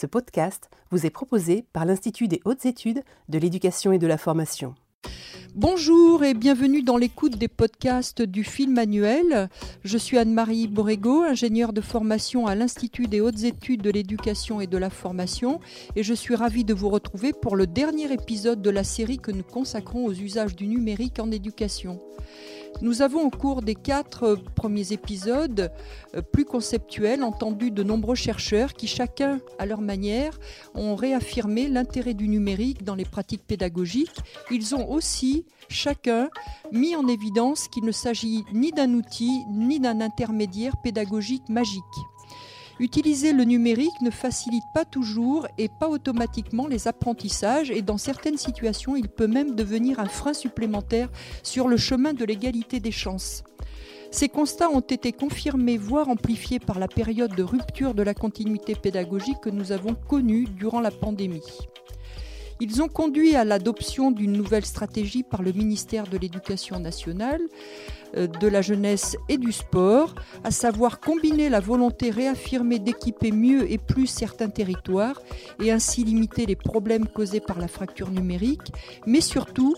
Ce podcast vous est proposé par l'Institut des hautes études de l'éducation et de la formation. Bonjour et bienvenue dans l'écoute des podcasts du film annuel. Je suis Anne-Marie Borrego, ingénieure de formation à l'Institut des hautes études de l'éducation et de la formation et je suis ravie de vous retrouver pour le dernier épisode de la série que nous consacrons aux usages du numérique en éducation. Nous avons au cours des quatre premiers épisodes euh, plus conceptuels entendu de nombreux chercheurs qui chacun à leur manière ont réaffirmé l'intérêt du numérique dans les pratiques pédagogiques. Ils ont aussi chacun mis en évidence qu'il ne s'agit ni d'un outil ni d'un intermédiaire pédagogique magique. Utiliser le numérique ne facilite pas toujours et pas automatiquement les apprentissages et dans certaines situations, il peut même devenir un frein supplémentaire sur le chemin de l'égalité des chances. Ces constats ont été confirmés, voire amplifiés par la période de rupture de la continuité pédagogique que nous avons connue durant la pandémie. Ils ont conduit à l'adoption d'une nouvelle stratégie par le ministère de l'Éducation nationale, euh, de la jeunesse et du sport, à savoir combiner la volonté réaffirmée d'équiper mieux et plus certains territoires et ainsi limiter les problèmes causés par la fracture numérique, mais surtout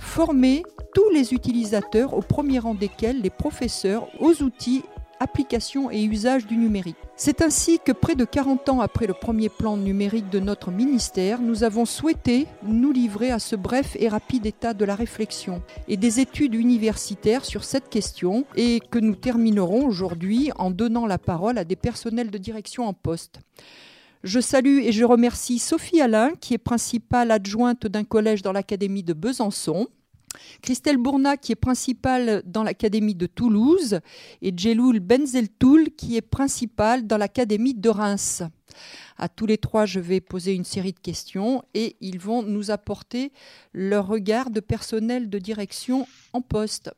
former tous les utilisateurs, au premier rang desquels les professeurs, aux outils application et usage du numérique. C'est ainsi que près de 40 ans après le premier plan numérique de notre ministère, nous avons souhaité nous livrer à ce bref et rapide état de la réflexion et des études universitaires sur cette question et que nous terminerons aujourd'hui en donnant la parole à des personnels de direction en poste. Je salue et je remercie Sophie Alain, qui est principale adjointe d'un collège dans l'Académie de Besançon, Christelle Bourna, qui est principale dans l'Académie de Toulouse, et Djeloul Benzeltoul, qui est principale dans l'Académie de Reims. À tous les trois, je vais poser une série de questions et ils vont nous apporter leur regard de personnel de direction en poste.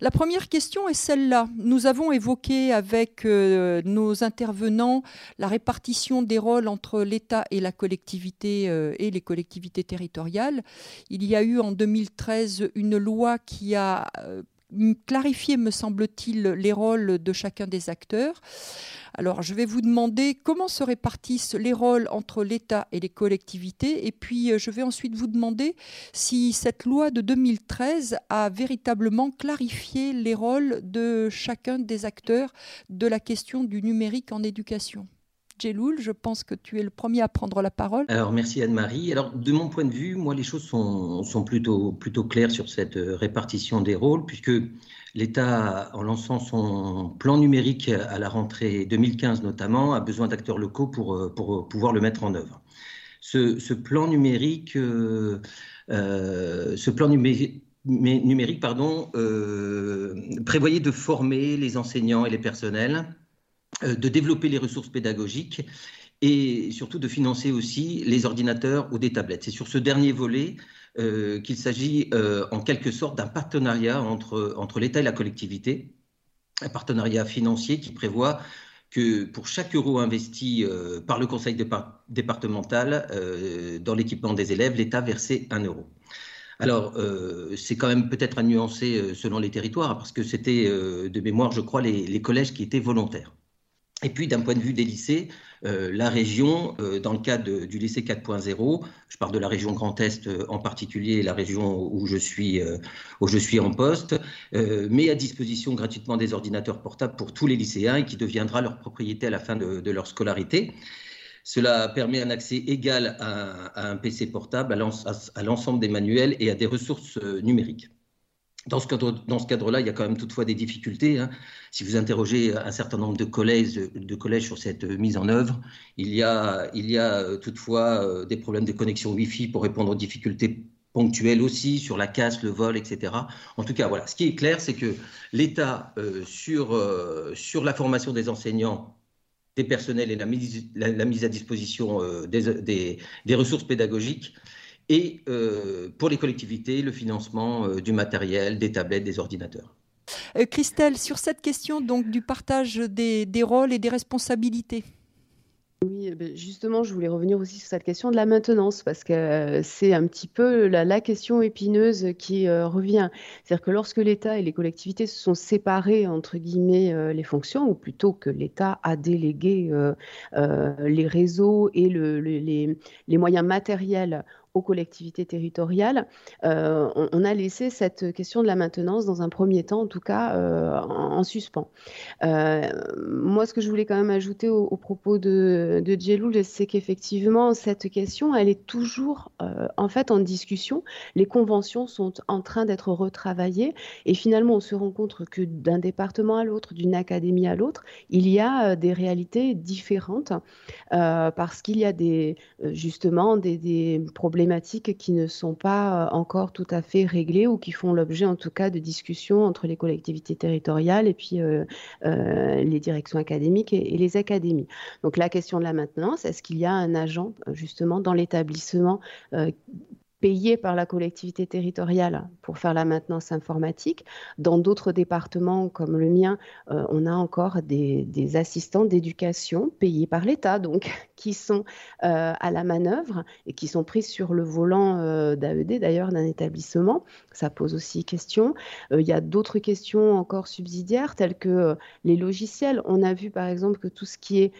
La première question est celle-là. Nous avons évoqué avec euh, nos intervenants la répartition des rôles entre l'État et la collectivité euh, et les collectivités territoriales. Il y a eu en 2013 une loi qui a euh, clarifié, me semble-t-il, les rôles de chacun des acteurs. Alors, je vais vous demander comment se répartissent les rôles entre l'État et les collectivités. Et puis, euh, je vais ensuite vous demander si cette loi de 2013 a véritablement clarifié les rôles de chacun des acteurs de la question du numérique en éducation. Jeloul, je pense que tu es le premier à prendre la parole. Alors merci Anne-Marie. Alors de mon point de vue, moi les choses sont, sont plutôt, plutôt claires sur cette euh, répartition des rôles, puisque l'État, en lançant son plan numérique à la rentrée 2015 notamment, a besoin d'acteurs locaux pour, euh, pour pouvoir le mettre en œuvre. Ce, plan numérique, euh, ce plan numérique numérique pardon, prévoyait de former les enseignants et les personnels euh, de développer les ressources pédagogiques et surtout de financer aussi les ordinateurs ou des tablettes. C'est sur ce dernier volet euh, qu'il s'agit euh, en quelque sorte d'un partenariat entre, entre l'État et la collectivité, un partenariat financier qui prévoit que pour chaque euro investi par le conseil départemental dans l'équipement des élèves, l'État versait un euro. Alors, c'est quand même peut-être à nuancer selon les territoires, parce que c'était de mémoire, je crois, les collèges qui étaient volontaires. Et puis, d'un point de vue des lycées, euh, la région, euh, dans le cadre du lycée 4.0, je parle de la région Grand Est euh, en particulier, la région où je suis, où je suis en poste, met à disposition gratuitement des ordinateurs portables pour tous les lycéens et qui deviendra leur propriété à la fin de, leur scolarité. Cela permet un accès égal à, un PC portable, à l'ensemble des manuels et à des ressources numériques. Dans ce cadre-là, cadre il y a quand même toutefois des difficultés. Hein. Si vous interrogez un certain nombre de collèges, sur cette mise en œuvre, il y a, euh, toutefois euh, des problèmes de connexion Wi-Fi pour répondre aux difficultés ponctuelles aussi sur la casse, le vol, etc. En tout cas, voilà. Ce qui est clair, c'est que l'État euh, sur, la formation des enseignants des personnels et la mise, à disposition des, ressources pédagogiques et euh, pour les collectivités, le financement euh, du matériel, des tablettes, des ordinateurs. Euh, Christelle, sur cette question donc du partage des, rôles et des responsabilités. Oui, eh ben, justement, je voulais revenir aussi sur cette question de la maintenance, parce que c'est un petit peu la, question épineuse qui euh, revient. C'est-à-dire que lorsque l'État et les collectivités se sont séparés, entre guillemets, euh, les fonctions, ou plutôt que l'État a délégué les réseaux et les, moyens matériels collectivités territoriales, euh, on, a laissé cette question de la maintenance dans un premier temps, en tout cas, euh, en, suspens. Euh, moi, ce que je voulais quand même ajouter au, propos de, de Djeloul, c'est qu'effectivement, cette question, elle est toujours en fait en discussion. Les conventions sont en train d'être retravaillées et finalement, on se rend compte que d'un département à l'autre, d'une académie à l'autre, il y a des réalités différentes parce qu'il y a des, justement des, des problèmes qui ne sont pas euh, encore tout à fait réglées ou qui font l'objet en tout cas de discussions entre les collectivités territoriales et puis euh, euh, les directions académiques et, les académies. Donc la question de la maintenance, est-ce qu'il y a un agent justement dans l'établissement payé par la collectivité territoriale pour faire la maintenance informatique. Dans d'autres départements comme le mien, euh, on a encore des, assistants d'éducation payés par l'État, donc qui sont euh, à la manœuvre et qui sont pris sur le volant euh, d'AED d'ailleurs d'un établissement. Ça pose aussi question. il y a d'autres questions encore subsidiaires telles que les logiciels. On a vu par exemple que tout ce qui est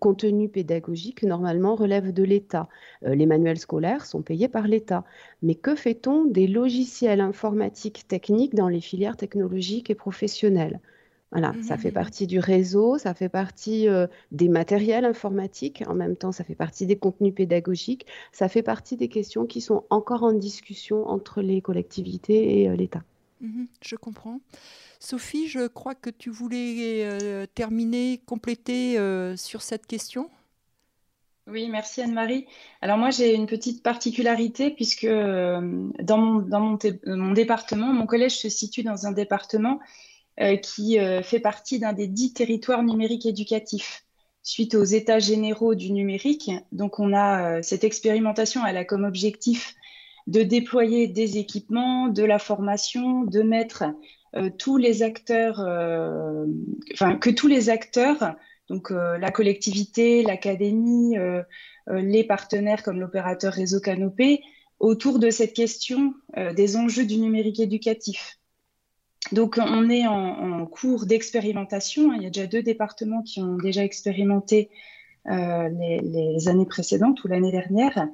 contenu pédagogique normalement relève de l'État. les manuels scolaires sont payés l'État. Mais que fait-on des logiciels informatiques techniques dans les filières technologiques et professionnelles? Voilà, ça fait mmh, mmh. partie du réseau, ça fait partie euh, des matériels informatiques, en même temps ça fait partie des contenus pédagogiques, ça fait partie des questions qui sont encore en discussion entre les collectivités et euh, l'État. je comprends. Sophie, je crois que tu voulais euh, terminer, compléter sur cette question? Oui, merci Anne-Marie. Alors moi, j'ai une petite particularité puisque euh, dans, mon, dans mon, département, mon collège se situe dans un département euh, qui euh, fait partie d'un des dix territoires numériques éducatifs suite aux états généraux du numérique. Donc on a cette expérimentation, elle a comme objectif de déployer des équipements, de la formation, de mettre tous les acteurs, enfin que tous les acteurs donc euh, la collectivité, l'académie, euh, euh, les partenaires comme l'opérateur réseau Canopé, autour de cette question des enjeux du numérique éducatif. Donc on est en, cours d'expérimentation. Il y a déjà deux départements qui ont déjà expérimenté les, années précédentes ou l'année dernière.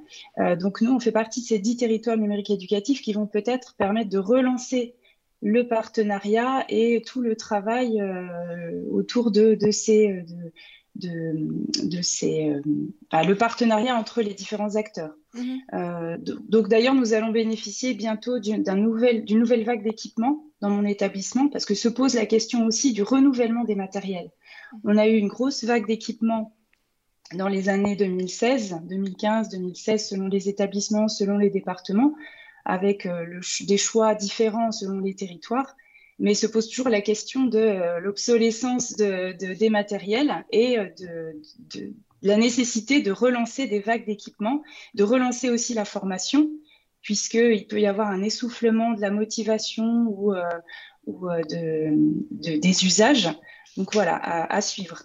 donc nous, on fait partie de ces dix territoires numériques éducatifs qui vont peut-être permettre de relancer le partenariat et tout le travail euh, autour de, ces, de, ces euh, le partenariat entre les différents acteurs. Mhm. Euh, donc d'ailleurs, nous allons bénéficier bientôt d'une nouvelle, nouvelle vague d'équipements dans mon établissement parce que se pose la question aussi du renouvellement des matériels. On a eu une grosse vague d'équipements dans les années 2016, 2015, 2016 selon les établissements, selon les départements avec euh, des choix différents selon les territoires, mais se pose toujours la question de euh, l'obsolescence de, des matériels et euh, de, la nécessité de relancer des vagues d'équipements, de relancer aussi la formation, puisqu'il peut y avoir un essoufflement de la motivation ou, ou de, des usages. Donc voilà, à, suivre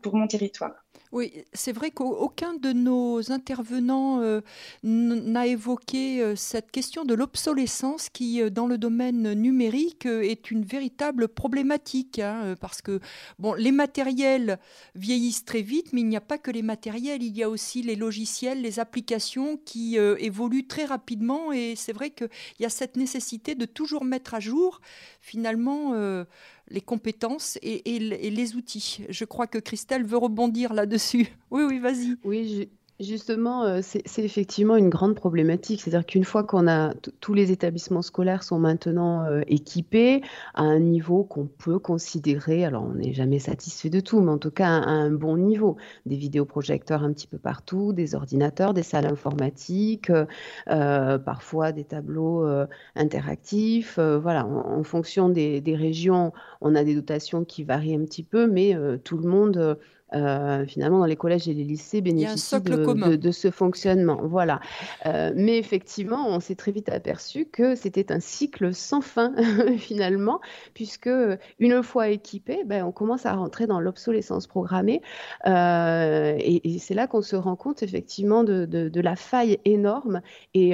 pour mon territoire. Oui, c'est vrai qu'aucun de nos intervenants euh, n'a évoqué euh, cette question de l'obsolescence qui, euh, dans le domaine numérique, est une véritable problématique. Hein, parce que bon, les matériels vieillissent très vite, mais il n'y a pas que les matériels, il y a aussi les logiciels, les applications qui évoluent très rapidement. Et c'est vrai qu'il y a cette nécessité de toujours mettre à jour, finalement les compétences et, les outils. Je crois que Christelle veut rebondir là-dessus. Oui, oui, vas-y. Oui, Justement, euh, c'est effectivement une grande problématique. C'est-à-dire qu'une fois qu'on a tous les établissements scolaires sont maintenant euh, équipés à un niveau qu'on peut considérer, alors on n'est jamais satisfait de tout, mais en tout cas à, un bon niveau. Des vidéoprojecteurs un petit peu partout, des ordinateurs, des salles informatiques, euh, parfois des tableaux interactifs. voilà, en, fonction des, des, régions, on a des dotations qui varient un petit peu, mais tout le monde euh, finalement, dans les collèges et les lycées bénéficient de, de, ce fonctionnement. Voilà. Euh, mais effectivement, on s'est très vite aperçu que c'était un cycle sans fin, finalement, puisque une fois équipé, ben, on commence à rentrer dans l'obsolescence programmée. Euh, et, c'est là qu'on se rend compte, effectivement, de, de la faille énorme. Et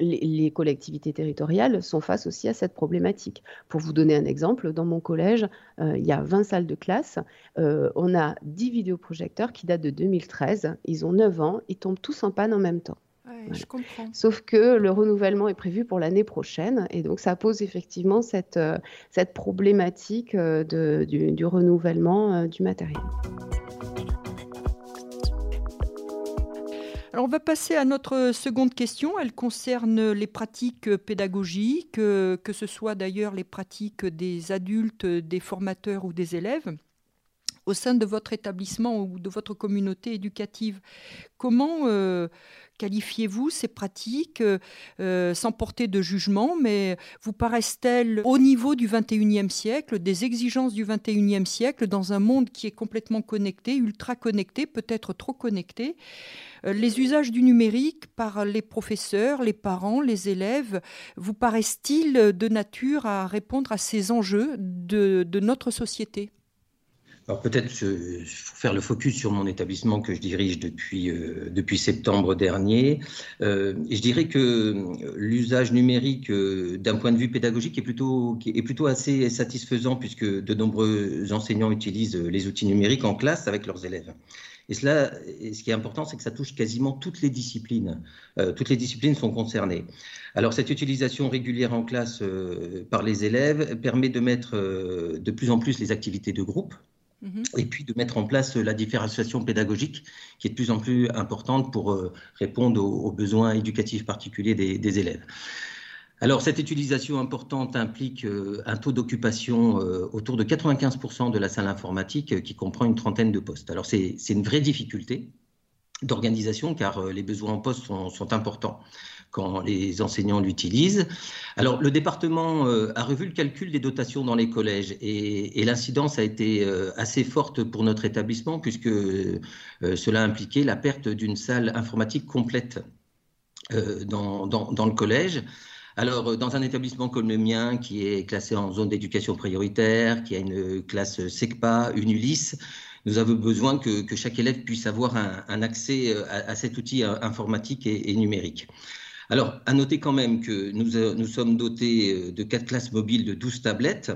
les, les collectivités territoriales sont face aussi à cette problématique. Pour vous donner un exemple, dans mon collège, il y a 20 salles de classe. on a 10 vidéoprojecteurs qui datent de 2013. Ils ont 9 ans, ils tombent tous en panne en même temps. je comprends. Sauf que le renouvellement est prévu pour l'année prochaine et donc ça pose effectivement cette, euh, cette problématique euh, de, du, renouvellement euh, du matériel. Alors on va passer à notre seconde question. Elle concerne les pratiques pédagogiques, que ce soit d'ailleurs les pratiques des adultes, des formateurs ou des élèves au sein de votre établissement ou de votre communauté éducative. Comment euh, qualifiez-vous ces pratiques euh, sans porter de jugement, mais vous paraissent-elles au niveau du 21e siècle, des exigences du 21e siècle, dans un monde qui est complètement connecté, ultra connecté, peut-être trop connecté euh, les usages du numérique par les professeurs, les parents, les élèves, vous paraissent-ils de nature à répondre à ces enjeux de notre société? Alors peut-être faire le focus sur mon établissement que je dirige depuis, euh, depuis septembre dernier. Euh, je dirais que l'usage numérique euh, d'un point de vue pédagogique est plutôt, est plutôt assez satisfaisant puisque de nombreux enseignants utilisent les outils numériques en classe avec leurs élèves. Et cela, ce qui est important, c'est que ça touche quasiment toutes les disciplines. toutes les disciplines sont concernées. Alors cette utilisation régulière en classe par les élèves permet de mettre de plus en plus les activités de groupe Mhm. Et puis de mettre en place la différenciation pédagogique qui est de plus en plus importante pour euh, répondre aux, besoins éducatifs particuliers des, élèves. Alors cette utilisation importante implique euh, un taux d'occupation euh, autour de 95% de la salle informatique qui comprend une trentaine de postes. Alors c'est une vraie difficulté d'organisation car les besoins en poste sont importants quand les enseignants l'utilisent. Alors, le département euh, a revu le calcul des dotations dans les collèges et, l'incidence a été euh, assez forte pour notre établissement puisque euh, cela impliquait la perte d'une salle informatique complète dans, le collège. Alors, dans un établissement comme le mien, qui est classé en zone d'éducation prioritaire, qui a une classe SECPA, une ULIS, nous avons besoin que, chaque élève puisse avoir un, accès à, cet outil informatique et numérique. Alors, à noter quand même que nous, euh, nous sommes dotés euh, de quatre classes mobiles de 12 tablettes.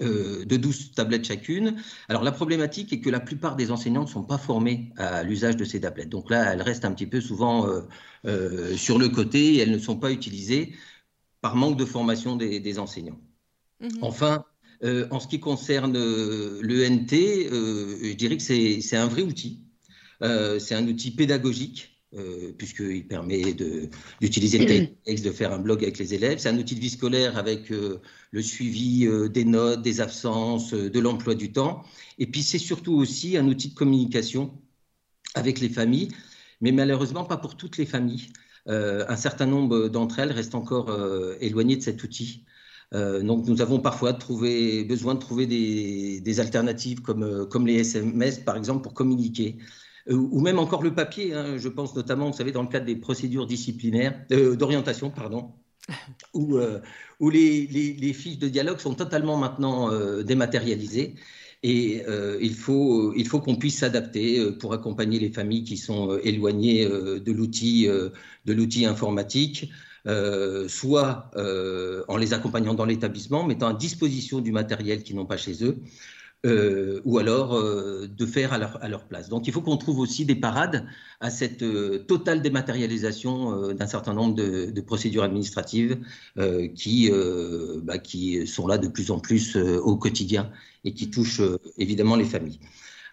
Euh, de 12 tablettes chacune. Alors la problématique est que la plupart des enseignants ne sont pas formés à l'usage de ces tablettes. Donc là, elles restent un petit peu souvent sur le côté et elles ne sont pas utilisées par manque de formation des, enseignants. Mhm. Enfin, en ce qui concerne l'ENT, je dirais que c'est un vrai outil. c'est un outil pédagogique euh, puisqu'il permet d'utiliser le texte, de faire un blog avec les élèves. C'est un outil de vie scolaire avec euh, le suivi euh, des notes, des absences, de l'emploi du temps. Et puis c'est surtout aussi un outil de communication avec les familles, mais malheureusement pas pour toutes les familles. un certain nombre d'entre elles restent encore éloignées de cet outil. donc nous avons parfois trouvé, besoin de trouver des, des alternatives comme, comme les SMS, par exemple, pour communiquer. Euh, ou même encore le papier. Hein, je pense notamment, vous savez, dans le cadre des procédures disciplinaires, euh, d'orientation, pardon, où, euh, où les, les, fiches de dialogue sont totalement maintenant dématérialisées. Et il faut, il faut qu'on puisse s'adapter pour accompagner les familles qui sont éloignées de l'outil, de l'outil informatique. soit en les accompagnant dans l'établissement, mettant à disposition du matériel qu'ils n'ont pas chez eux, euh, ou alors euh, de faire à leur, à leur, place. Donc il faut qu'on trouve aussi des parades à cette euh, totale dématérialisation d'un certain nombre de, procédures administratives qui, bah, qui sont là de plus en plus au quotidien et qui touchent évidemment les familles.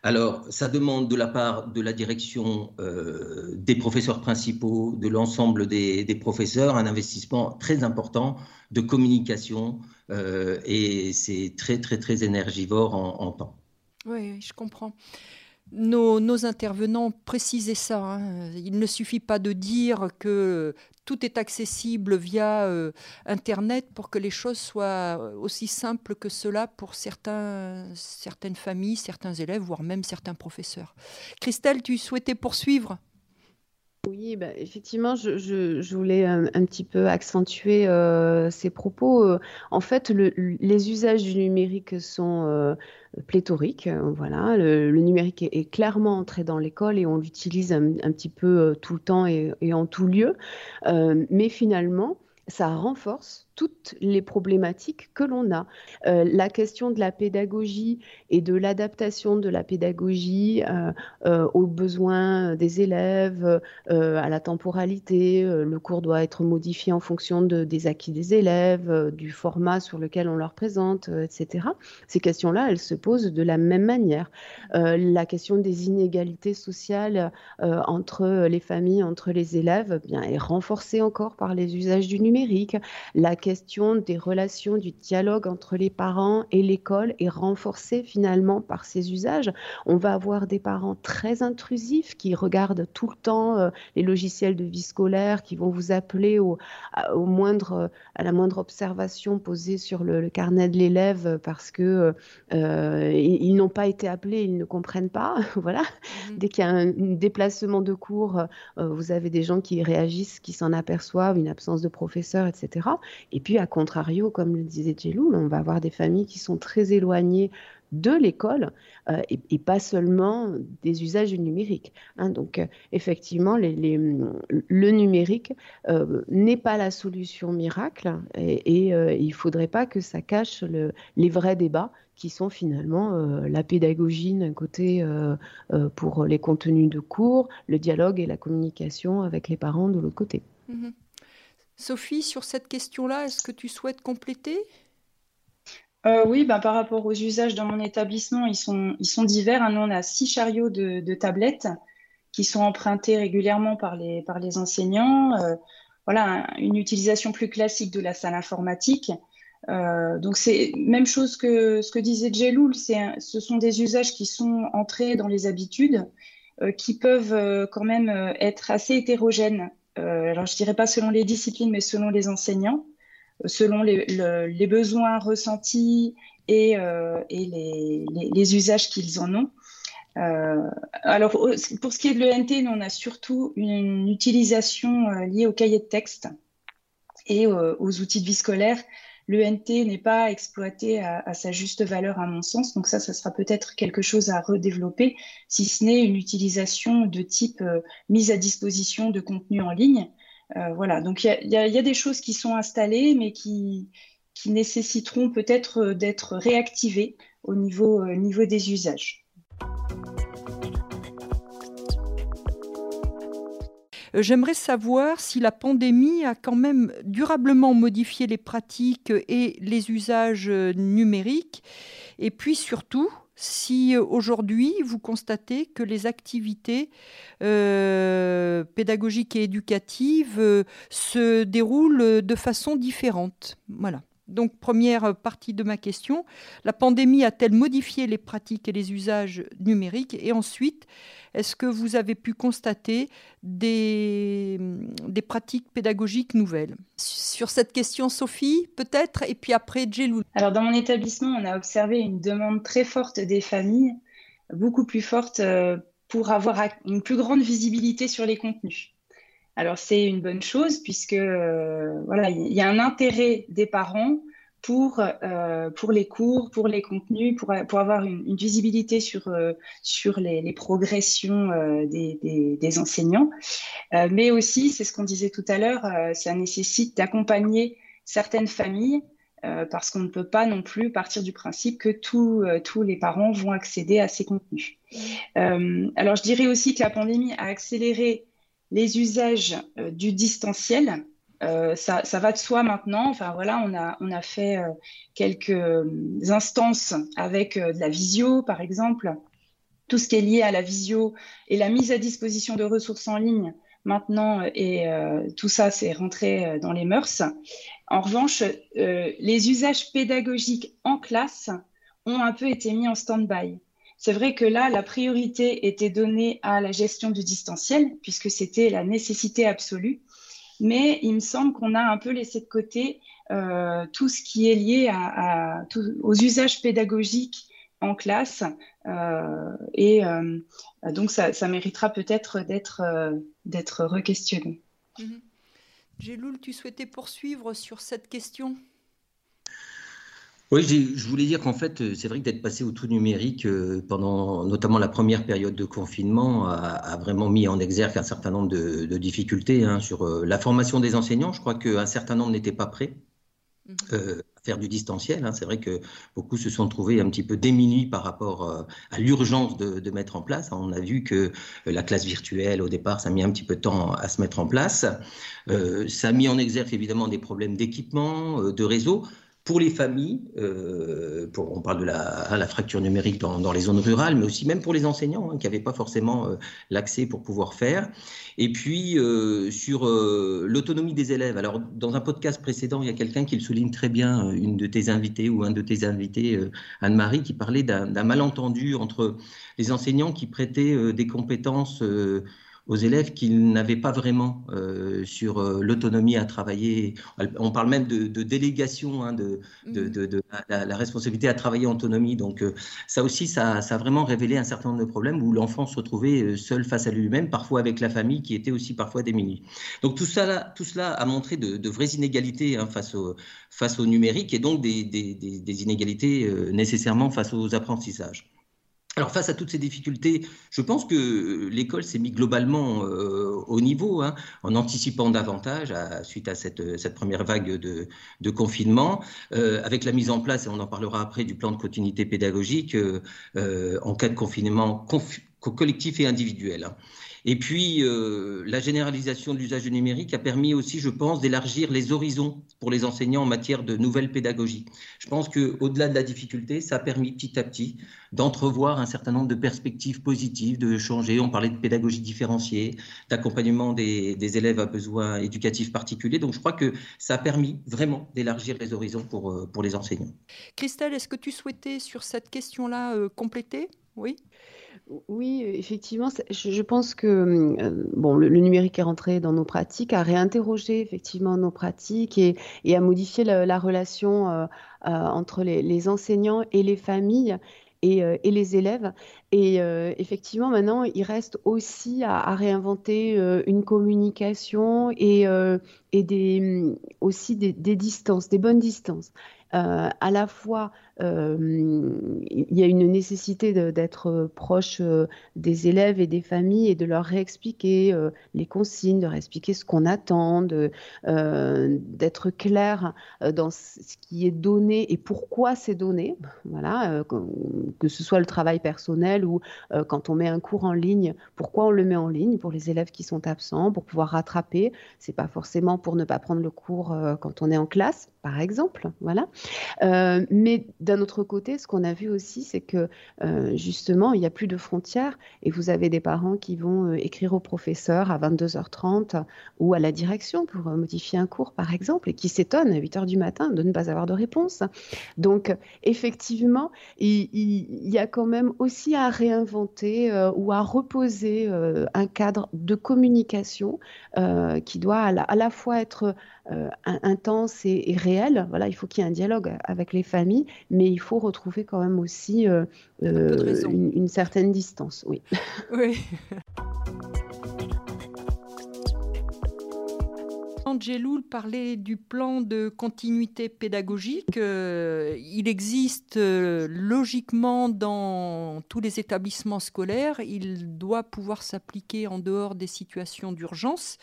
Alors, ça demande de la part de la direction des professeurs principaux, de l'ensemble des, professeurs, un investissement très important de communication, euh, et c'est très très très énergivore en, temps. Oui, je comprends. nos, intervenants précisaient ça. Hein. Il ne suffit pas de dire que tout est accessible via euh, Internet pour que les choses soient aussi simples que cela pour certains, certaines familles, certains élèves, voire même certains professeurs. Christelle, tu souhaitais poursuivre? Bah, effectivement, je, voulais un, petit peu accentuer euh, ces propos. Euh, en fait, les usages du numérique sont euh, pléthoriques. Voilà, le, numérique est, clairement entré dans l'école et on l'utilise un, petit peu tout le temps et en tout lieu. mais finalement, ça renforce toutes les problématiques que l'on a. Euh, la question de la pédagogie et de l'adaptation de la pédagogie euh, euh, aux besoins des élèves, à la temporalité, le cours doit être modifié en fonction de, des acquis des élèves, du format sur lequel on leur présente, etc. Ces questions-là, elles se posent de la même manière. la question des inégalités sociales entre les familles, entre les élèves, eh bien, est renforcée encore par les usages du numérique. Question des relations, du dialogue entre les parents et l'école est renforcée finalement par ces usages. On va avoir des parents très intrusifs qui regardent tout le temps euh, les logiciels de vie scolaire, qui vont vous appeler au, au moindre, à la moindre observation posée sur le, carnet de l'élève parce que euh, ils, n'ont pas été appelés, ils ne comprennent pas. voilà. Mhm. Dès qu'il y a un, déplacement de cours, euh, vous avez des gens qui réagissent, qui s'en aperçoivent, une absence de professeur, etc. Et puis, à contrario, comme le disait Jelou, on va avoir des familles qui sont très éloignées de l'école euh, et, pas seulement des usages du numérique. Hein. Donc, euh, effectivement, le numérique euh, n'est pas la solution miracle et, il ne faudrait pas que ça cache les vrais débats qui sont finalement la pédagogie d'un côté pour les contenus de cours, le dialogue et la communication avec les parents de l'autre côté. Mm-hmm. Sophie, sur cette question-là, est-ce que tu souhaites compléter? Euh, oui, ben, par rapport aux usages dans mon établissement, ils sont, divers. Hein. Nous, on a six chariots de, tablettes qui sont empruntés régulièrement par les, enseignants. Euh, voilà, une utilisation plus classique de la salle informatique. Euh, donc, c'est même chose que ce que disait Jeloul, ce sont des usages qui sont entrés dans les habitudes, qui peuvent quand même être assez hétérogènes alors je dirais pas selon les disciplines, mais selon les enseignants, euh, selon les, besoins ressentis et, euh, les, usages qu'ils en ont. alors, pour ce qui est de l'ENT, on a surtout une, utilisation liée au cahier de texte et aux outils de vie scolaire l'ENT n'est pas exploité à, sa juste valeur, à mon sens. Donc ça, ça sera peut-être quelque chose à redévelopper, si ce n'est une utilisation de type euh, mise à disposition de contenu en ligne. Euh, voilà, donc il y, a, des choses qui sont installées, mais qui, nécessiteront peut-être d'être réactivées au euh, niveau des usages. J'aimerais savoir si la pandémie a quand même durablement modifié les pratiques et les usages numériques. Et puis surtout, si euh, aujourd'hui vous constatez que les activités euh, pédagogiques et éducatives se déroulent de façon différente. Voilà. Donc, première partie de ma question, la pandémie a-t-elle modifié les pratiques et les usages numériques? Et ensuite, est-ce que vous avez pu constater des, des pratiques pédagogiques nouvelles? Sur cette question, Sophie, peut-être, et puis après, Jelou. Alors, dans mon établissement, on a observé une demande très forte des familles, beaucoup plus forte euh, pour avoir une plus grande visibilité sur les contenus. Alors c'est une bonne chose puisque euh, voilà, il y a un intérêt des parents pour, euh, pour les cours, pour les contenus, pour, pour avoir une, visibilité sur, euh, sur les, progressions des, des, enseignants. mais aussi, c'est ce qu'on disait tout à l'heure, ça nécessite d'accompagner certaines familles parce qu'on ne peut pas non plus partir du principe que tous les parents vont accéder à ces contenus. alors je dirais aussi que la pandémie a accéléré les usages euh, du distanciel, euh, ça, va de soi maintenant. Enfin voilà, on a, fait euh, quelques instances avec de la visio, par exemple. Tout ce qui est lié à la visio et la mise à disposition de ressources en ligne maintenant, et tout ça, c'est rentré dans les mœurs. En revanche, les usages pédagogiques en classe ont un peu été mis en stand-by. C'est vrai que là, la priorité était donnée à la gestion du distanciel, puisque c'était la nécessité absolue. Mais il me semble qu'on a un peu laissé de côté euh, tout ce qui est lié aux usages pédagogiques en classe. Euh, et euh, donc, ça, méritera peut-être d'être d'être re-questionné. Mm tu souhaitais poursuivre sur cette question? Oui, je voulais dire qu'en fait, euh, c'est vrai que d'être passé au tout numérique euh, pendant notamment la première période de confinement a, vraiment mis en exergue un certain nombre de, difficultés hein, sur euh, la formation des enseignants. Je crois qu'un certain nombre n'étaient pas prêts mmh. à faire du distanciel. Hein. C'est vrai que beaucoup se sont trouvés un petit peu démunis par rapport à l'urgence de, mettre en place. On a vu que la classe virtuelle, au départ, ça a mis un petit peu de temps à se mettre en place. ça a mis en exergue évidemment des problèmes d'équipement, de réseau pour les familles, euh, on parle de la, hein, fracture numérique dans, les zones rurales, mais aussi même pour les enseignants hein, qui n'avaient pas forcément euh, l'accès pour pouvoir faire. Et puis euh, sur l'autonomie des élèves. Alors dans un podcast précédent, il y a quelqu'un qui le souligne très bien, une de tes invités ou un de tes invités, Anne-Marie, qui parlait d'un malentendu entre les enseignants qui prêtaient des compétences aux élèves qu'ils n'avaient pas vraiment euh, sur euh, l'autonomie à travailler. On parle même de, délégation, hein, de, de, de la, responsabilité à travailler en autonomie. Donc euh, ça aussi, ça, ça, a vraiment révélé un certain nombre de problèmes où l'enfant se retrouvait seul face à lui-même, parfois avec la famille qui était aussi parfois démunie. Donc tout, ça, tout cela a montré de, vraies inégalités hein, face, au, face au numérique et donc des, des, des inégalités nécessairement face aux apprentissages. Alors face à toutes ces difficultés, je pense que l'école s'est mise globalement euh, au niveau, hein, en anticipant davantage suite à cette, cette, première vague de, confinement, euh, avec la mise en place, et on en parlera après, du plan de continuité pédagogique euh, en cas de confinement collectif et individuel. Et puis, euh, la généralisation de l'usage numérique a permis aussi, je pense, d'élargir les horizons pour les enseignants en matière de nouvelles pédagogies. Je pense qu'au-delà de la difficulté, ça a permis petit à petit d'entrevoir un certain nombre de perspectives positives, de changer. On parlait de pédagogie différenciée, d'accompagnement des, élèves à besoins éducatifs particuliers. Donc, je crois que ça a permis vraiment d'élargir les horizons pour, euh, pour les enseignants. Christelle, est-ce que tu souhaitais sur cette question-là euh, compléter? Oui oui, effectivement, je pense que euh, bon, le, numérique est rentré dans nos pratiques, a réinterrogé effectivement nos pratiques et, a modifié la, relation euh, euh, entre les, enseignants et les familles et, les élèves. Et effectivement, maintenant, il reste aussi à, réinventer une communication et, des, aussi des, des, distances, des bonnes distances. à la fois il y a une nécessité d'être proche euh, des élèves et des familles et de leur réexpliquer euh, les consignes, de réexpliquer ce qu'on attend, d'être clair dans ce qui est donné et pourquoi c'est donné. Voilà, que ce soit le travail personnel ou quand on met un cours en ligne, pourquoi on le met en ligne pour les élèves qui sont absents, pour pouvoir rattraper. C'est pas forcément pour ne pas prendre le cours quand on est en classe, par exemple. Voilà. mais d'un autre côté, ce qu'on a vu aussi, c'est que euh, justement, il n'y a plus de frontières et vous avez des parents qui vont euh, écrire au professeur à 22h30 ou à la direction pour euh, modifier un cours, par exemple, et qui s'étonnent à 8h du matin de ne pas avoir de réponse. Donc, effectivement, il, y a quand même aussi à réinventer ou à reposer un cadre de communication qui doit à la fois être euh, intense et, réel. Voilà, il faut qu'il y ait un dialogue avec les familles, mais il faut retrouver quand même aussi euh, euh, une, une, certaine distance. Oui. oui. Angeloul parlait du plan de continuité pédagogique. il existe logiquement dans tous les établissements scolaires. Il doit pouvoir s'appliquer en dehors des situations d'urgence.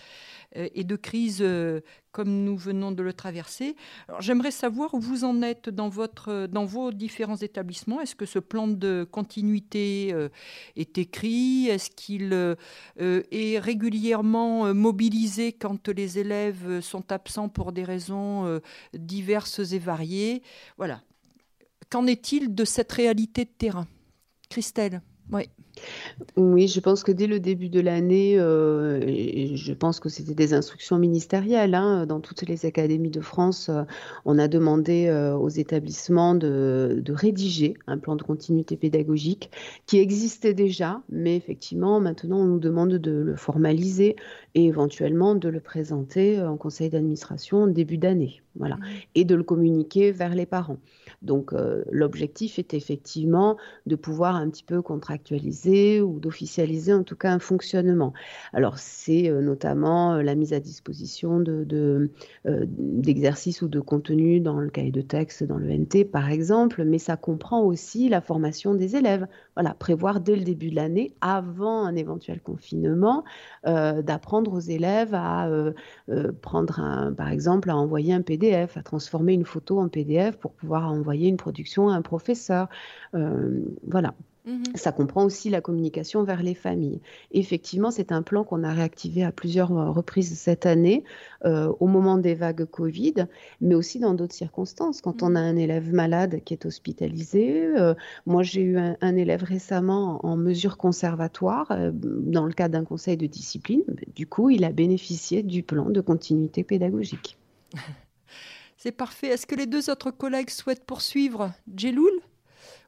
Euh, et de crise euh, comme nous venons de le traverser. J'aimerais savoir où vous en êtes dans, votre, dans vos différents établissements. Est-ce que ce plan de continuité euh, est écrit? Est-ce qu'il est régulièrement mobilisé quand les élèves sont absents pour des raisons diverses et variées? Voilà. Qu'en est-il de cette réalité de terrain? Christelle Oui. Oui, je pense que dès le début de l'année, euh, je pense que c'était des instructions ministérielles, hein, dans toutes les académies de France, euh, on a demandé euh, aux établissements de, rédiger un plan de continuité pédagogique qui existait déjà, mais effectivement, maintenant, on nous demande de le formaliser et éventuellement de le présenter en conseil d'administration en début d'année, voilà, mmh. et de le communiquer vers les parents. Donc euh, l'objectif est effectivement de pouvoir un petit peu contractualiser ou d'officialiser en tout cas un fonctionnement. Alors c'est euh, notamment euh, la mise à disposition d'exercices ou de contenus dans le cahier de texte, dans le NT par exemple, mais ça comprend aussi la formation des élèves. Voilà, prévoir dès le début de l'année, avant un éventuel confinement, d'apprendre aux élèves à prendre un, par exemple, à envoyer un PDF, à transformer une photo en PDF pour pouvoir envoyer une production à un professeur. Euh, voilà. Mhm. Ça comprend aussi la communication vers les familles. Effectivement, c'est un plan qu'on a réactivé à plusieurs euh, reprises cette année, euh, au moment des vagues Covid, mais aussi dans d'autres circonstances. Quand on a mhm. un élève malade qui est hospitalisé, moi j'ai eu un, élève récemment en mesure conservatoire dans le cadre d'un conseil de discipline. Du coup, il a bénéficié du plan de continuité pédagogique. C'est parfait. Est-ce que les deux autres collègues souhaitent poursuivre Jeloul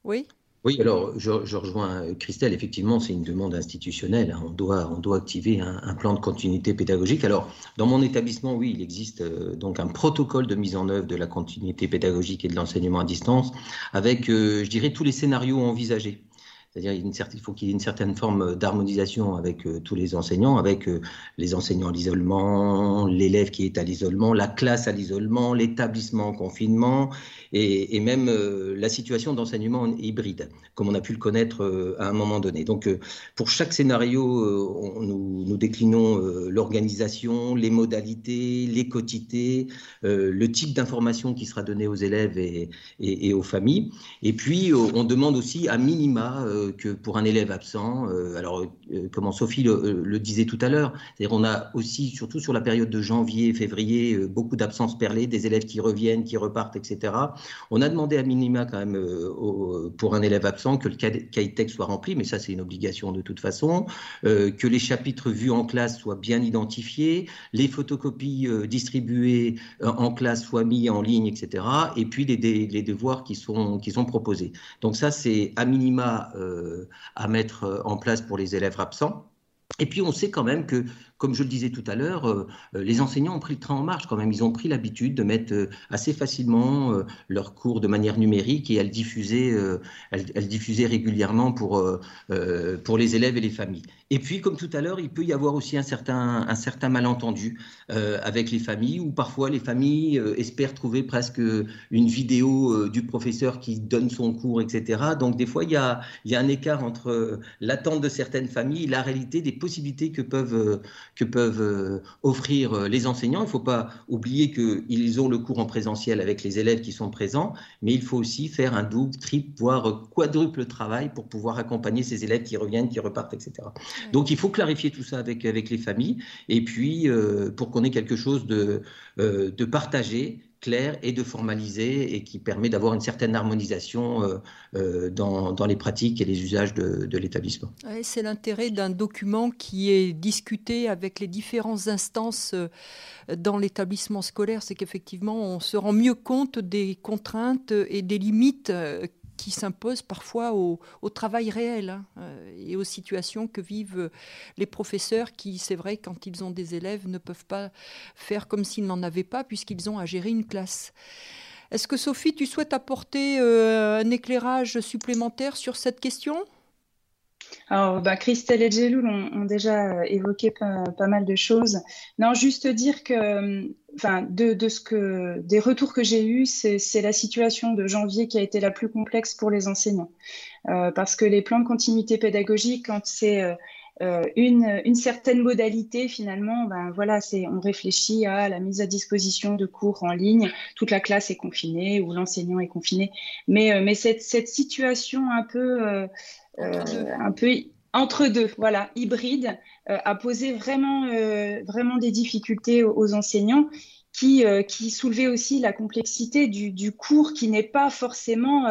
Oui oui, alors je, rejoins Christelle. Effectivement, c'est une demande institutionnelle. Hein. On doit, on doit activer un, plan de continuité pédagogique. Alors, dans mon établissement, oui, il existe euh, donc un protocole de mise en œuvre de la continuité pédagogique et de l'enseignement à distance, avec, euh, je dirais, tous les scénarios envisagés. C'est-à-dire il faut qu'il y ait une certaine forme d'harmonisation avec euh, tous les enseignants, avec euh, les enseignants à l'isolement, l'élève qui est à l'isolement, la classe à l'isolement, l'établissement en confinement et, même euh, la situation d'enseignement hybride, comme on a pu le connaître à un moment donné. Donc pour chaque scénario, nous, déclinons l'organisation, les modalités, les quotités, le type d'information qui sera donné aux élèves et, et, aux familles. Et puis on demande aussi à minima que pour un élève absent. Euh, alors, euh, comment Sophie le, disait tout à l'heure, c'est-à-dire on a aussi, surtout sur la période de janvier, février, euh, beaucoup d'absences perlées, des élèves qui reviennent, qui repartent, etc. On a demandé à minima quand même pour un élève absent que le cahier texte soit rempli, mais ça c'est une obligation de toute façon, que les chapitres vus en classe soient bien identifiés, les photocopies distribuées en classe soient mis en ligne, etc. Et puis les, devoirs qui sont, qui sont proposés. Donc ça c'est à minima euh, à mettre euh, en place pour les élèves absents. Et puis on sait quand même que comme je le disais tout à l'heure, euh, euh, les enseignants ont pris le train en marche quand même. Ils ont pris l'habitude de mettre euh, assez facilement leurs cours de manière numérique et à le diffuser, diffuser régulièrement pour, pour les élèves et les familles. Et puis, comme tout à l'heure, il peut y avoir aussi un certain, un certain malentendu avec les familles, où parfois les familles espèrent trouver presque une vidéo du professeur qui donne son cours, etc. Donc, des fois, il y a, il y a un écart entre l'attente de certaines familles et la réalité des possibilités que peuvent, que peuvent euh, offrir euh, les enseignants. Il ne faut pas oublier qu'ils ont le cours en présentiel avec les élèves qui sont présents, mais il faut aussi faire un double, triple, voire quadruple travail pour pouvoir accompagner ces élèves qui reviennent, qui repartent, etc. Donc il faut clarifier tout ça avec, avec les familles, et puis euh, pour qu'on ait quelque chose de, de partagé clair et de formaliser et qui permet d'avoir une certaine harmonisation euh, euh, dans, les pratiques et les usages de, de l'établissement. c'est l'intérêt d'un document qui est discuté avec les différentes instances euh, dans l'établissement scolaire, c'est qu'effectivement on se rend mieux compte des contraintes et des limites qui s'impose parfois au, travail réel hein, euh, et aux situations que vivent les professeurs qui, c'est vrai, quand ils ont des élèves, ne peuvent pas faire comme s'ils n'en avaient pas puisqu'ils ont à gérer une classe. Est-ce que Sophie, tu souhaites apporter euh, un éclairage supplémentaire sur cette question? Alors, bah, Christelle et Jeloul ont, déjà évoqué pas, mal de choses. Non, juste dire que, enfin, de, ce que, des retours que j'ai eus, c'est la situation de janvier qui a été la plus complexe pour les enseignants. Euh, parce que les plans de continuité pédagogique, quand c'est euh, euh, une, certaine modalité finalement, ben voilà, on réfléchit à la mise à disposition de cours en ligne. Toute la classe est confinée ou l'enseignant est confiné, mais mais cette, cette situation un peu euh, un peu entre deux, voilà, hybride, euh, a posé vraiment, euh, vraiment des difficultés aux, enseignants qui, qui soulevaient aussi la complexité du, du cours qui n'est pas forcément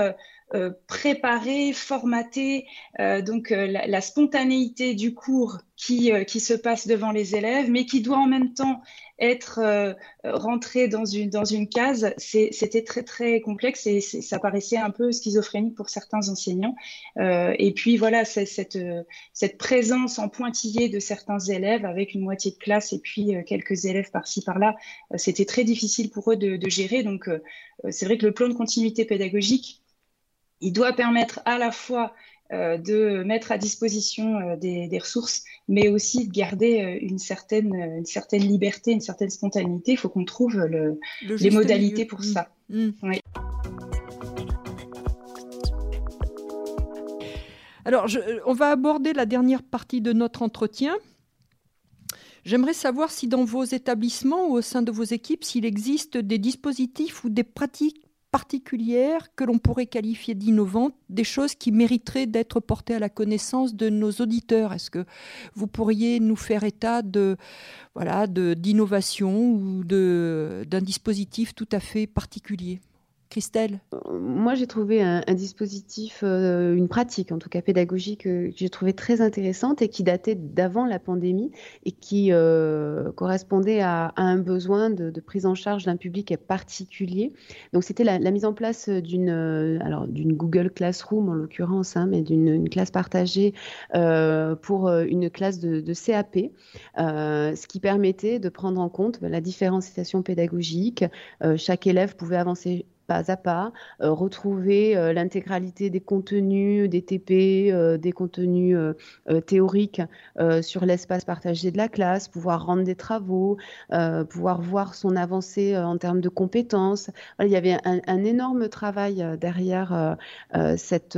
préparer, formater donc la, spontanéité du cours qui, qui se passe devant les élèves, mais qui doit en même temps être euh, rentré dans une, dans une case, c'était très très complexe et ça paraissait un peu schizophrénique pour certains enseignants. Euh, et puis voilà, cette, cette présence en pointillé de certains élèves avec une moitié de classe et puis euh, quelques élèves par-ci par-là, c'était très difficile pour eux de gérer. Donc c'est vrai que le plan de continuité pédagogique, il doit permettre à la fois euh, de mettre à disposition euh, des, ressources, mais aussi de garder euh, une, certaine, une certaine liberté, une certaine spontanéité. Il faut qu'on trouve les modalités pour ça. Mm. Alors, on va aborder la dernière partie de notre entretien. J'aimerais savoir si dans vos établissements ou au sein de vos équipes, s'il existe des dispositifs ou des pratiques particulières que l'on pourrait qualifier d'innovantes, des choses qui mériteraient d'être portées à la connaissance de nos auditeurs. Est-ce que vous pourriez nous faire état de voilà d'innovation ou d'un dispositif tout à fait particulier? Christelle euh, Moi, j'ai trouvé un, dispositif, euh, une pratique, en tout cas pédagogique, que j'ai trouvé très intéressante et qui datait d'avant la pandémie et qui euh, correspondait à, un besoin de, prise en charge d'un public particulier. Donc, c'était la, mise en place d'une, d'une Google Classroom en l'occurrence, hein, mais d'une classe partagée pour une classe de, de CAP, ce qui permettait de prendre en compte la différenciation pédagogique. chaque élève pouvait avancer pas à pas, euh, retrouver euh, l'intégralité des contenus, des TP, euh, des contenus théoriques sur l'espace partagé de la classe, pouvoir rendre des travaux, pouvoir voir son avancée en termes de compétences. il y avait un, énorme travail derrière cette,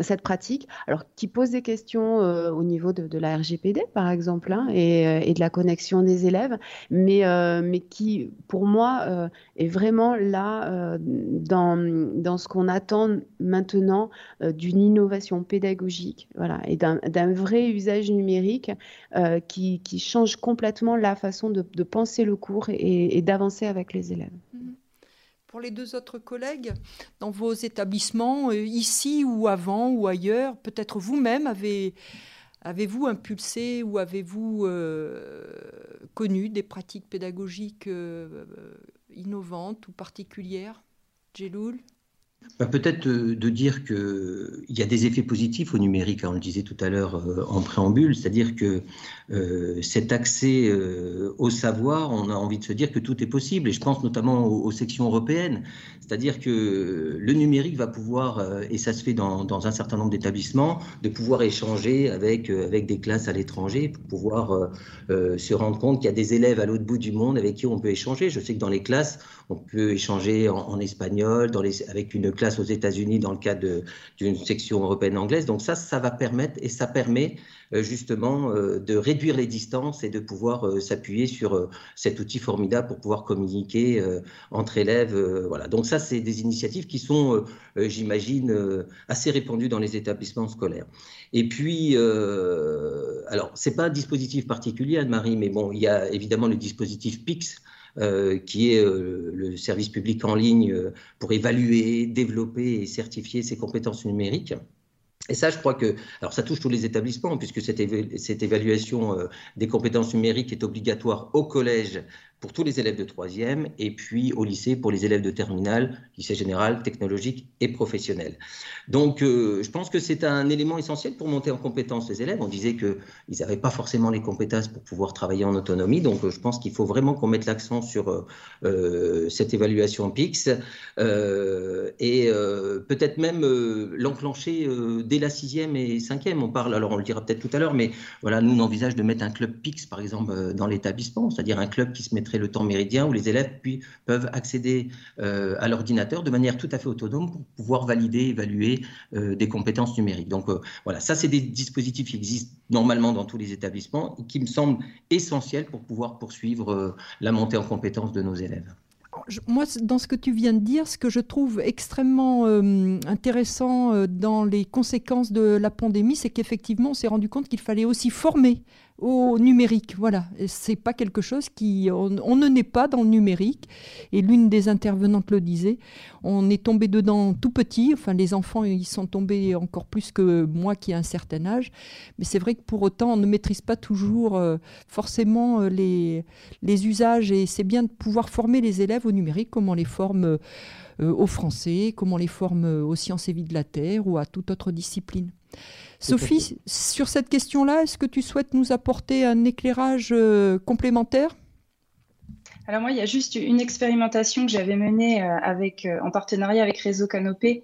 cette pratique, alors qui pose des questions au niveau de, la RGPD, par exemple, hein, et, et, de la connexion des élèves, mais, mais qui, pour moi, est vraiment là dans, ce qu'on attend maintenant euh, d'une innovation pédagogique voilà, et d'un vrai usage numérique euh, qui, change complètement la façon de, penser le cours et, d'avancer avec les élèves. Mm-hmm. Pour les deux autres collègues, dans vos établissements, euh, ici ou avant ou ailleurs, peut-être vous-même avez, avez-vous impulsé ou avez-vous connu des pratiques pédagogiques innovantes ou particulières? Jeloul bah, peut-être euh, de, dire qu'il y a des effets positifs au numérique, hein, on le disait tout à l'heure euh, en préambule, c'est-à-dire que euh, cet accès au savoir, on a envie de se dire que tout est possible, et je pense notamment aux, sections européennes, c'est-à-dire que le numérique va pouvoir, et ça se fait dans, un certain nombre d'établissements, de pouvoir échanger avec, avec des classes à l'étranger, pour pouvoir se rendre compte qu'il y a des élèves à l'autre bout du monde avec qui on peut échanger. Je sais que dans les classes, on peut échanger en, espagnol, avec une classe aux États-Unis dans le cadre d'une section européenne anglaise. Donc ça, ça va permettre et ça permet euh, justement euh, de réduire les distances et de pouvoir euh, s'appuyer sur cet outil formidable pour pouvoir communiquer entre élèves. Voilà. Donc ça, c'est des initiatives qui sont, j'imagine, assez répandues dans les établissements scolaires. Et puis, alors, c'est pas un dispositif particulier, Anne-Marie, mais bon, il y a évidemment le dispositif PIX euh, qui est euh, le service public en ligne euh, pour évaluer, développer et certifier ses compétences numériques. Et ça, je crois que, alors ça touche tous les établissements, puisque cette, cette évaluation des compétences numériques est obligatoire au collège pour tous les élèves de troisième et puis au lycée pour les élèves de terminale, lycée général, technologique et professionnel. Donc euh, je pense que c'est un élément essentiel pour monter en compétence les élèves. On disait qu'ils n'avaient pas forcément les compétences pour pouvoir travailler en autonomie, donc euh, je pense qu'il faut vraiment qu'on mette l'accent sur euh, cette évaluation PIX et peut-être même l'enclencher dès la sixième et cinquième. On parle, alors on le dira peut-être tout à l'heure, mais voilà, nous on envisage de mettre un club PIX par exemple dans l'établissement, c'est-à-dire un club qui se mettrait le temps méridien où les élèves puis, peuvent accéder euh, à l'ordinateur de manière tout à fait autonome pour pouvoir valider, évaluer euh, des compétences numériques. Donc euh, voilà, ça c'est des dispositifs qui existent normalement dans tous les établissements et qui me semblent essentiels pour pouvoir poursuivre la montée en compétences de nos élèves. Moi, dans ce que tu viens de dire, ce que je trouve extrêmement intéressant dans les conséquences de la pandémie, c'est qu'effectivement, on s'est rendu compte qu'il fallait aussi former au numérique. Voilà, c'est pas quelque chose qui. On, ne naît pas dans le numérique. Et l'une des intervenantes le disait on est tombé dedans tout petit. Enfin, les enfants, ils sont tombés encore plus que moi qui ai un certain âge. Mais c'est vrai que pour autant, on ne maîtrise pas toujours euh, forcément euh, les, les usages. Et c'est bien de pouvoir former les élèves au numérique, comme on les forme. Euh, au français, comme on les forme aux sciences et vie de la Terre ou à toute autre discipline. Sophie, sur cette question-là, est-ce que tu souhaites nous apporter un éclairage euh, complémentaire? Alors moi, il y a juste une expérimentation que j'avais menée euh, avec, euh, en partenariat avec Réseau Canopé.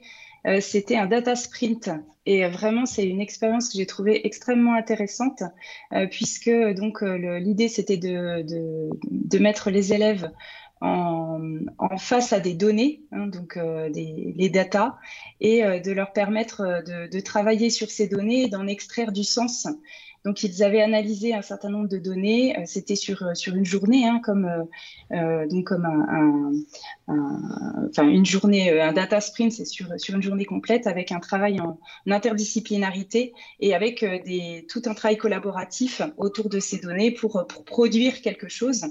C'était un data sprint et vraiment c'est une expérience que j'ai trouvée extrêmement intéressante puisque donc l'idée c'était de, de, mettre les élèves en, face à des données, hein, donc euh, les data, et euh, de leur permettre euh, de, travailler sur ces données et d'en extraire du sens donc, ils avaient analysé un certain nombre de données. Euh, c'était sur, euh, sur une journée, hein, comme, euh, donc comme un, une journée, un data sprint, c'est sur, sur une journée complète avec un travail en, interdisciplinarité et avec des, tout un travail collaboratif autour de ces données pour, pour produire quelque chose.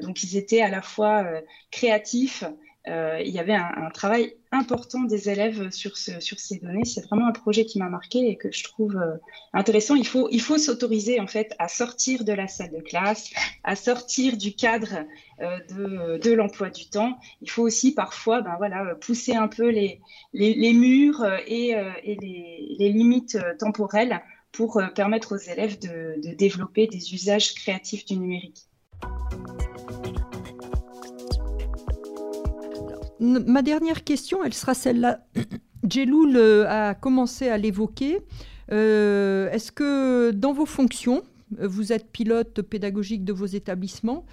donc, ils étaient à la fois créatifs, euh, il y avait un, travail important des élèves sur, ces données. C'est vraiment un projet qui m'a marqué et que je trouve euh, intéressant. Il faut, s'autoriser en fait à sortir de la salle de classe, à sortir du cadre euh, de, l'emploi du temps. Il faut aussi parfois ben, pousser un peu les, murs et, les, limites temporelles pour permettre aux élèves de développer des usages créatifs du numérique. Ma dernière question, elle sera celle-là. Jeloul a commencé à l'évoquer. Euh, est-ce que dans vos fonctions, vous êtes pilote pédagogique de vos établissements,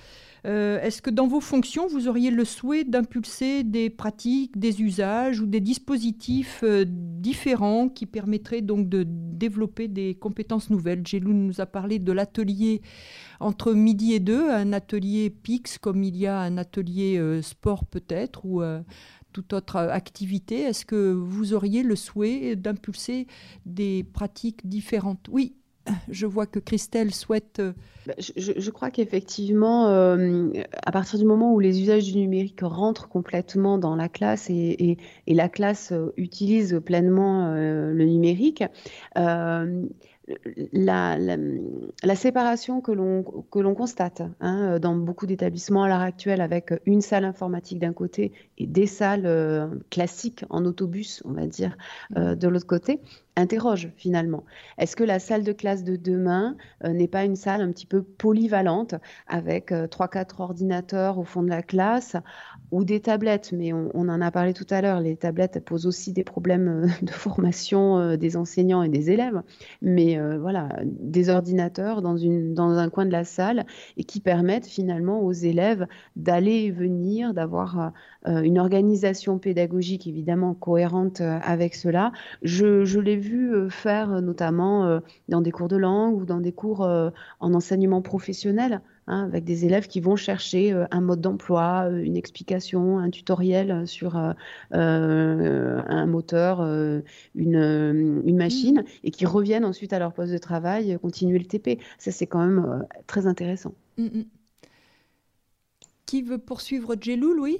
euh, est-ce que dans vos fonctions, vous auriez le souhait d'impulser des pratiques, des usages ou des dispositifs euh, différents qui permettraient donc de développer des compétences nouvelles? Gélou nous a parlé de l'atelier entre midi et deux, un atelier PIX comme il y a un atelier euh, sport peut-être ou toute autre activité. Est-ce que vous auriez le souhait d'impulser des pratiques différentes? Oui, je vois que Christelle souhaite. Euh, bah, je, crois qu'effectivement, euh, à partir du moment où les usages du numérique rentrent complètement dans la classe et, la classe euh, utilise pleinement le numérique, la, la, séparation que l'on constate hein, dans beaucoup d'établissements à l'heure actuelle avec une salle informatique d'un côté et des salles classiques en autobus, on va dire, de l'autre côté, interroge finalement. Est-ce que la salle de classe de demain euh, n'est pas une salle un petit peu polyvalente avec euh, trois, quatre ordinateurs au fond de la classe ou des tablettes? Mais on, en a parlé tout à l'heure, les tablettes posent aussi des problèmes euh, de formation des enseignants et des élèves. Mais voilà, des ordinateurs dans, une, dans un coin de la salle et qui permettent finalement aux élèves d'aller et venir, d'avoir une organisation pédagogique évidemment cohérente avec cela. Je, je l'ai vu euh, faire euh, notamment euh, dans des cours de langue ou dans des cours en enseignement professionnel. Hein, avec des élèves qui vont chercher un mode d'emploi, une explication, un tutoriel sur un moteur, une, une, machine, mmh. et qui reviennent ensuite à leur poste de travail, continuer le TP. Ça, c'est quand même très intéressant. Mmh, mmh. Qui veut poursuivre Jelou, Louis?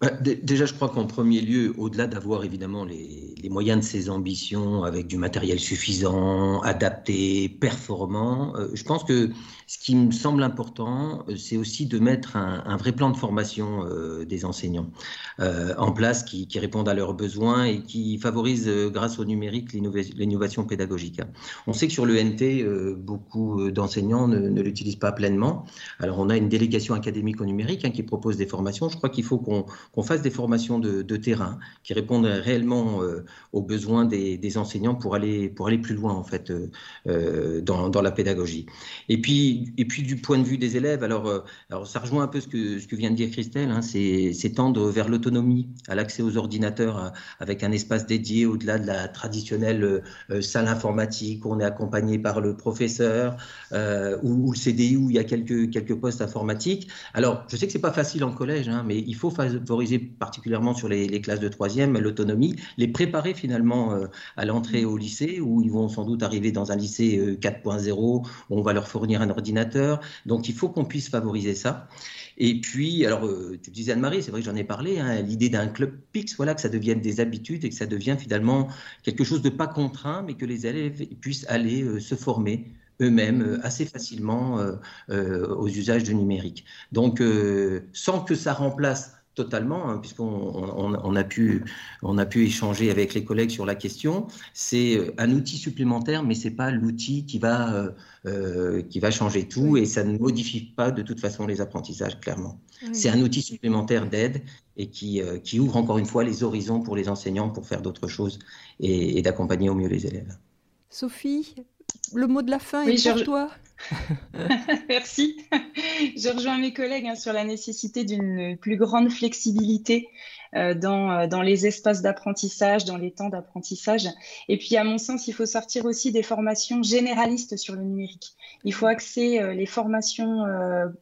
Bah, déjà, je crois qu'en premier lieu, au-delà d'avoir évidemment les, moyens de ses ambitions avec du matériel suffisant, adapté, performant, euh, je pense que ce qui me semble important, euh, c'est aussi de mettre un, vrai plan de formation euh, des enseignants en place qui, répondent à leurs besoins et qui favorise, grâce au numérique, l'innovation pédagogique. On sait que sur le NT, beaucoup d'enseignants ne, l'utilisent pas pleinement. Alors, on a une délégation académique au numérique hein, qui propose des formations. Je crois qu'il faut qu'on fasse des formations de, terrain qui répondent réellement euh, aux besoins des, enseignants pour aller, pour aller plus loin en fait euh, euh, dans, la pédagogie. Et puis et puis du point de vue des élèves, alors, euh, ça rejoint un peu ce que, vient de dire Christelle, hein, c'est tendre vers l'autonomie, à l'accès aux ordinateurs euh, avec un espace dédié au-delà de la traditionnelle salle informatique où on est accompagné par le professeur ou, le CDI où il y a quelques, postes informatiques. Alors, je sais que c'est pas facile en collège, hein, mais il faut favoriser particulièrement sur les, classes de troisième l'autonomie, les préparer finalement à l'entrée au lycée où ils vont sans doute arriver dans un lycée 4.0 on va leur fournir un ordinateur. Donc il faut qu'on puisse favoriser ça. Et puis, alors, euh, tu disais Anne-Marie, c'est vrai que j'en ai parlé, hein, l'idée d'un club PIX, voilà, que ça devienne des habitudes et que ça devienne finalement quelque chose de pas contraint, mais que les élèves puissent aller euh, se former eux-mêmes euh, assez facilement aux usages du numérique. Donc, sans que ça remplace totalement, hein, puisqu'on on, a pu, on a pu échanger avec les collègues sur la question. C'est euh, un outil supplémentaire, mais c'est pas l'outil qui va, euh, euh, qui va changer tout et ça ne modifie pas de toute façon les apprentissages, clairement. C'est un outil supplémentaire d'aide et qui, qui ouvre encore une fois les horizons pour les enseignants pour faire d'autres choses et, et d'accompagner au mieux les élèves. Sophie, le mot de la fin est pour toi. Merci. Je rejoins mes collègues hein, sur la nécessité d'une plus grande flexibilité euh, dans, euh, dans les espaces d'apprentissage, dans les temps d'apprentissage. Et puis, à mon sens, il faut sortir aussi des formations généralistes sur le numérique. Il faut axer euh, les formations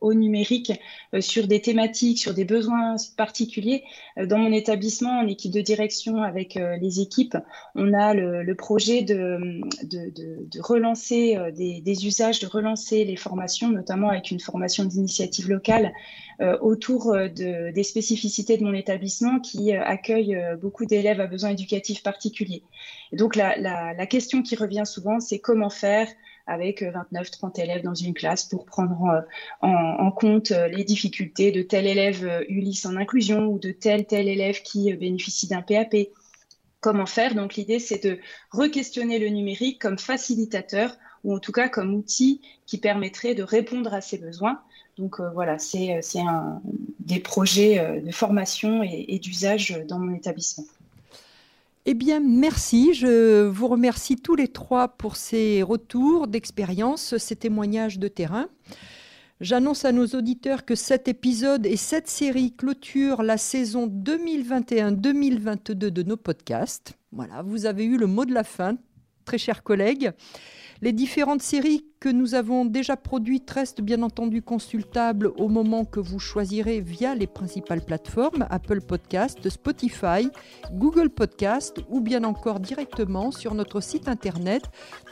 au numérique sur des thématiques, sur des besoins particuliers. Dans mon établissement, en équipe de direction avec les équipes, on a le, projet de, de, de, relancer des, des, usages, de relancer les formations, notamment avec une formation d'initiative locale euh, autour euh, de, des spécificités de mon établissement qui euh, accueille beaucoup d'élèves à besoins éducatifs particuliers. Et donc la, question qui revient souvent, c'est comment faire avec 29-30 élèves dans une classe pour prendre en, en, compte les difficultés de tel élève Ulysse en inclusion ou de tel tel élève qui bénéficie d'un PAP. Comment faire Donc l'idée, c'est de re-questionner le numérique comme facilitateur ou en tout cas comme outil qui permettrait de répondre à ces besoins donc euh, voilà, c'est euh, des projets euh, de formation et, d'usage dans mon établissement. Eh bien, merci. Je vous remercie tous les trois pour ces retours d'expérience, ces témoignages de terrain. J'annonce à nos auditeurs que cet épisode et cette série clôturent la saison 2021-2022 de nos podcasts. Voilà, vous avez eu le mot de la fin, très chers collègues. Les différentes séries que nous avons déjà produites restent bien entendu consultables au moment que vous choisirez via les principales plateformes Apple Podcast, Spotify, Google Podcast ou bien encore directement sur notre site internet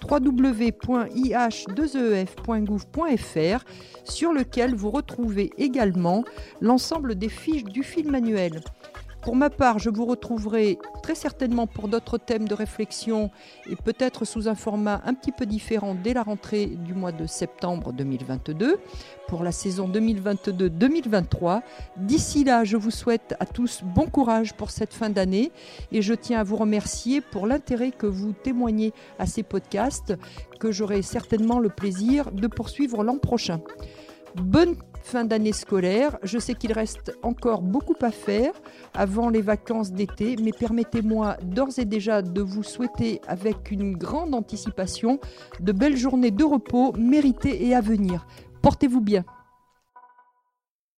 www.ih2ef.gouv.fr sur lequel vous retrouvez également l'ensemble des fiches du film manuel. Pour ma part, je vous retrouverai très certainement pour d'autres thèmes de réflexion et peut-être sous un format un petit peu différent dès la rentrée du mois de septembre 2022 pour la saison 2022-2023. D'ici là, je vous souhaite à tous bon courage pour cette fin d'année et je tiens à vous remercier pour l'intérêt que vous témoignez à ces podcasts que j'aurai certainement le plaisir de poursuivre l'an prochain. Bonne fin d'année scolaire. Je sais qu'il reste encore beaucoup à faire avant les vacances d'été, mais permettez-moi d'ores et déjà de vous souhaiter avec une grande anticipation de belles journées de repos méritées et à venir. Portez-vous bien.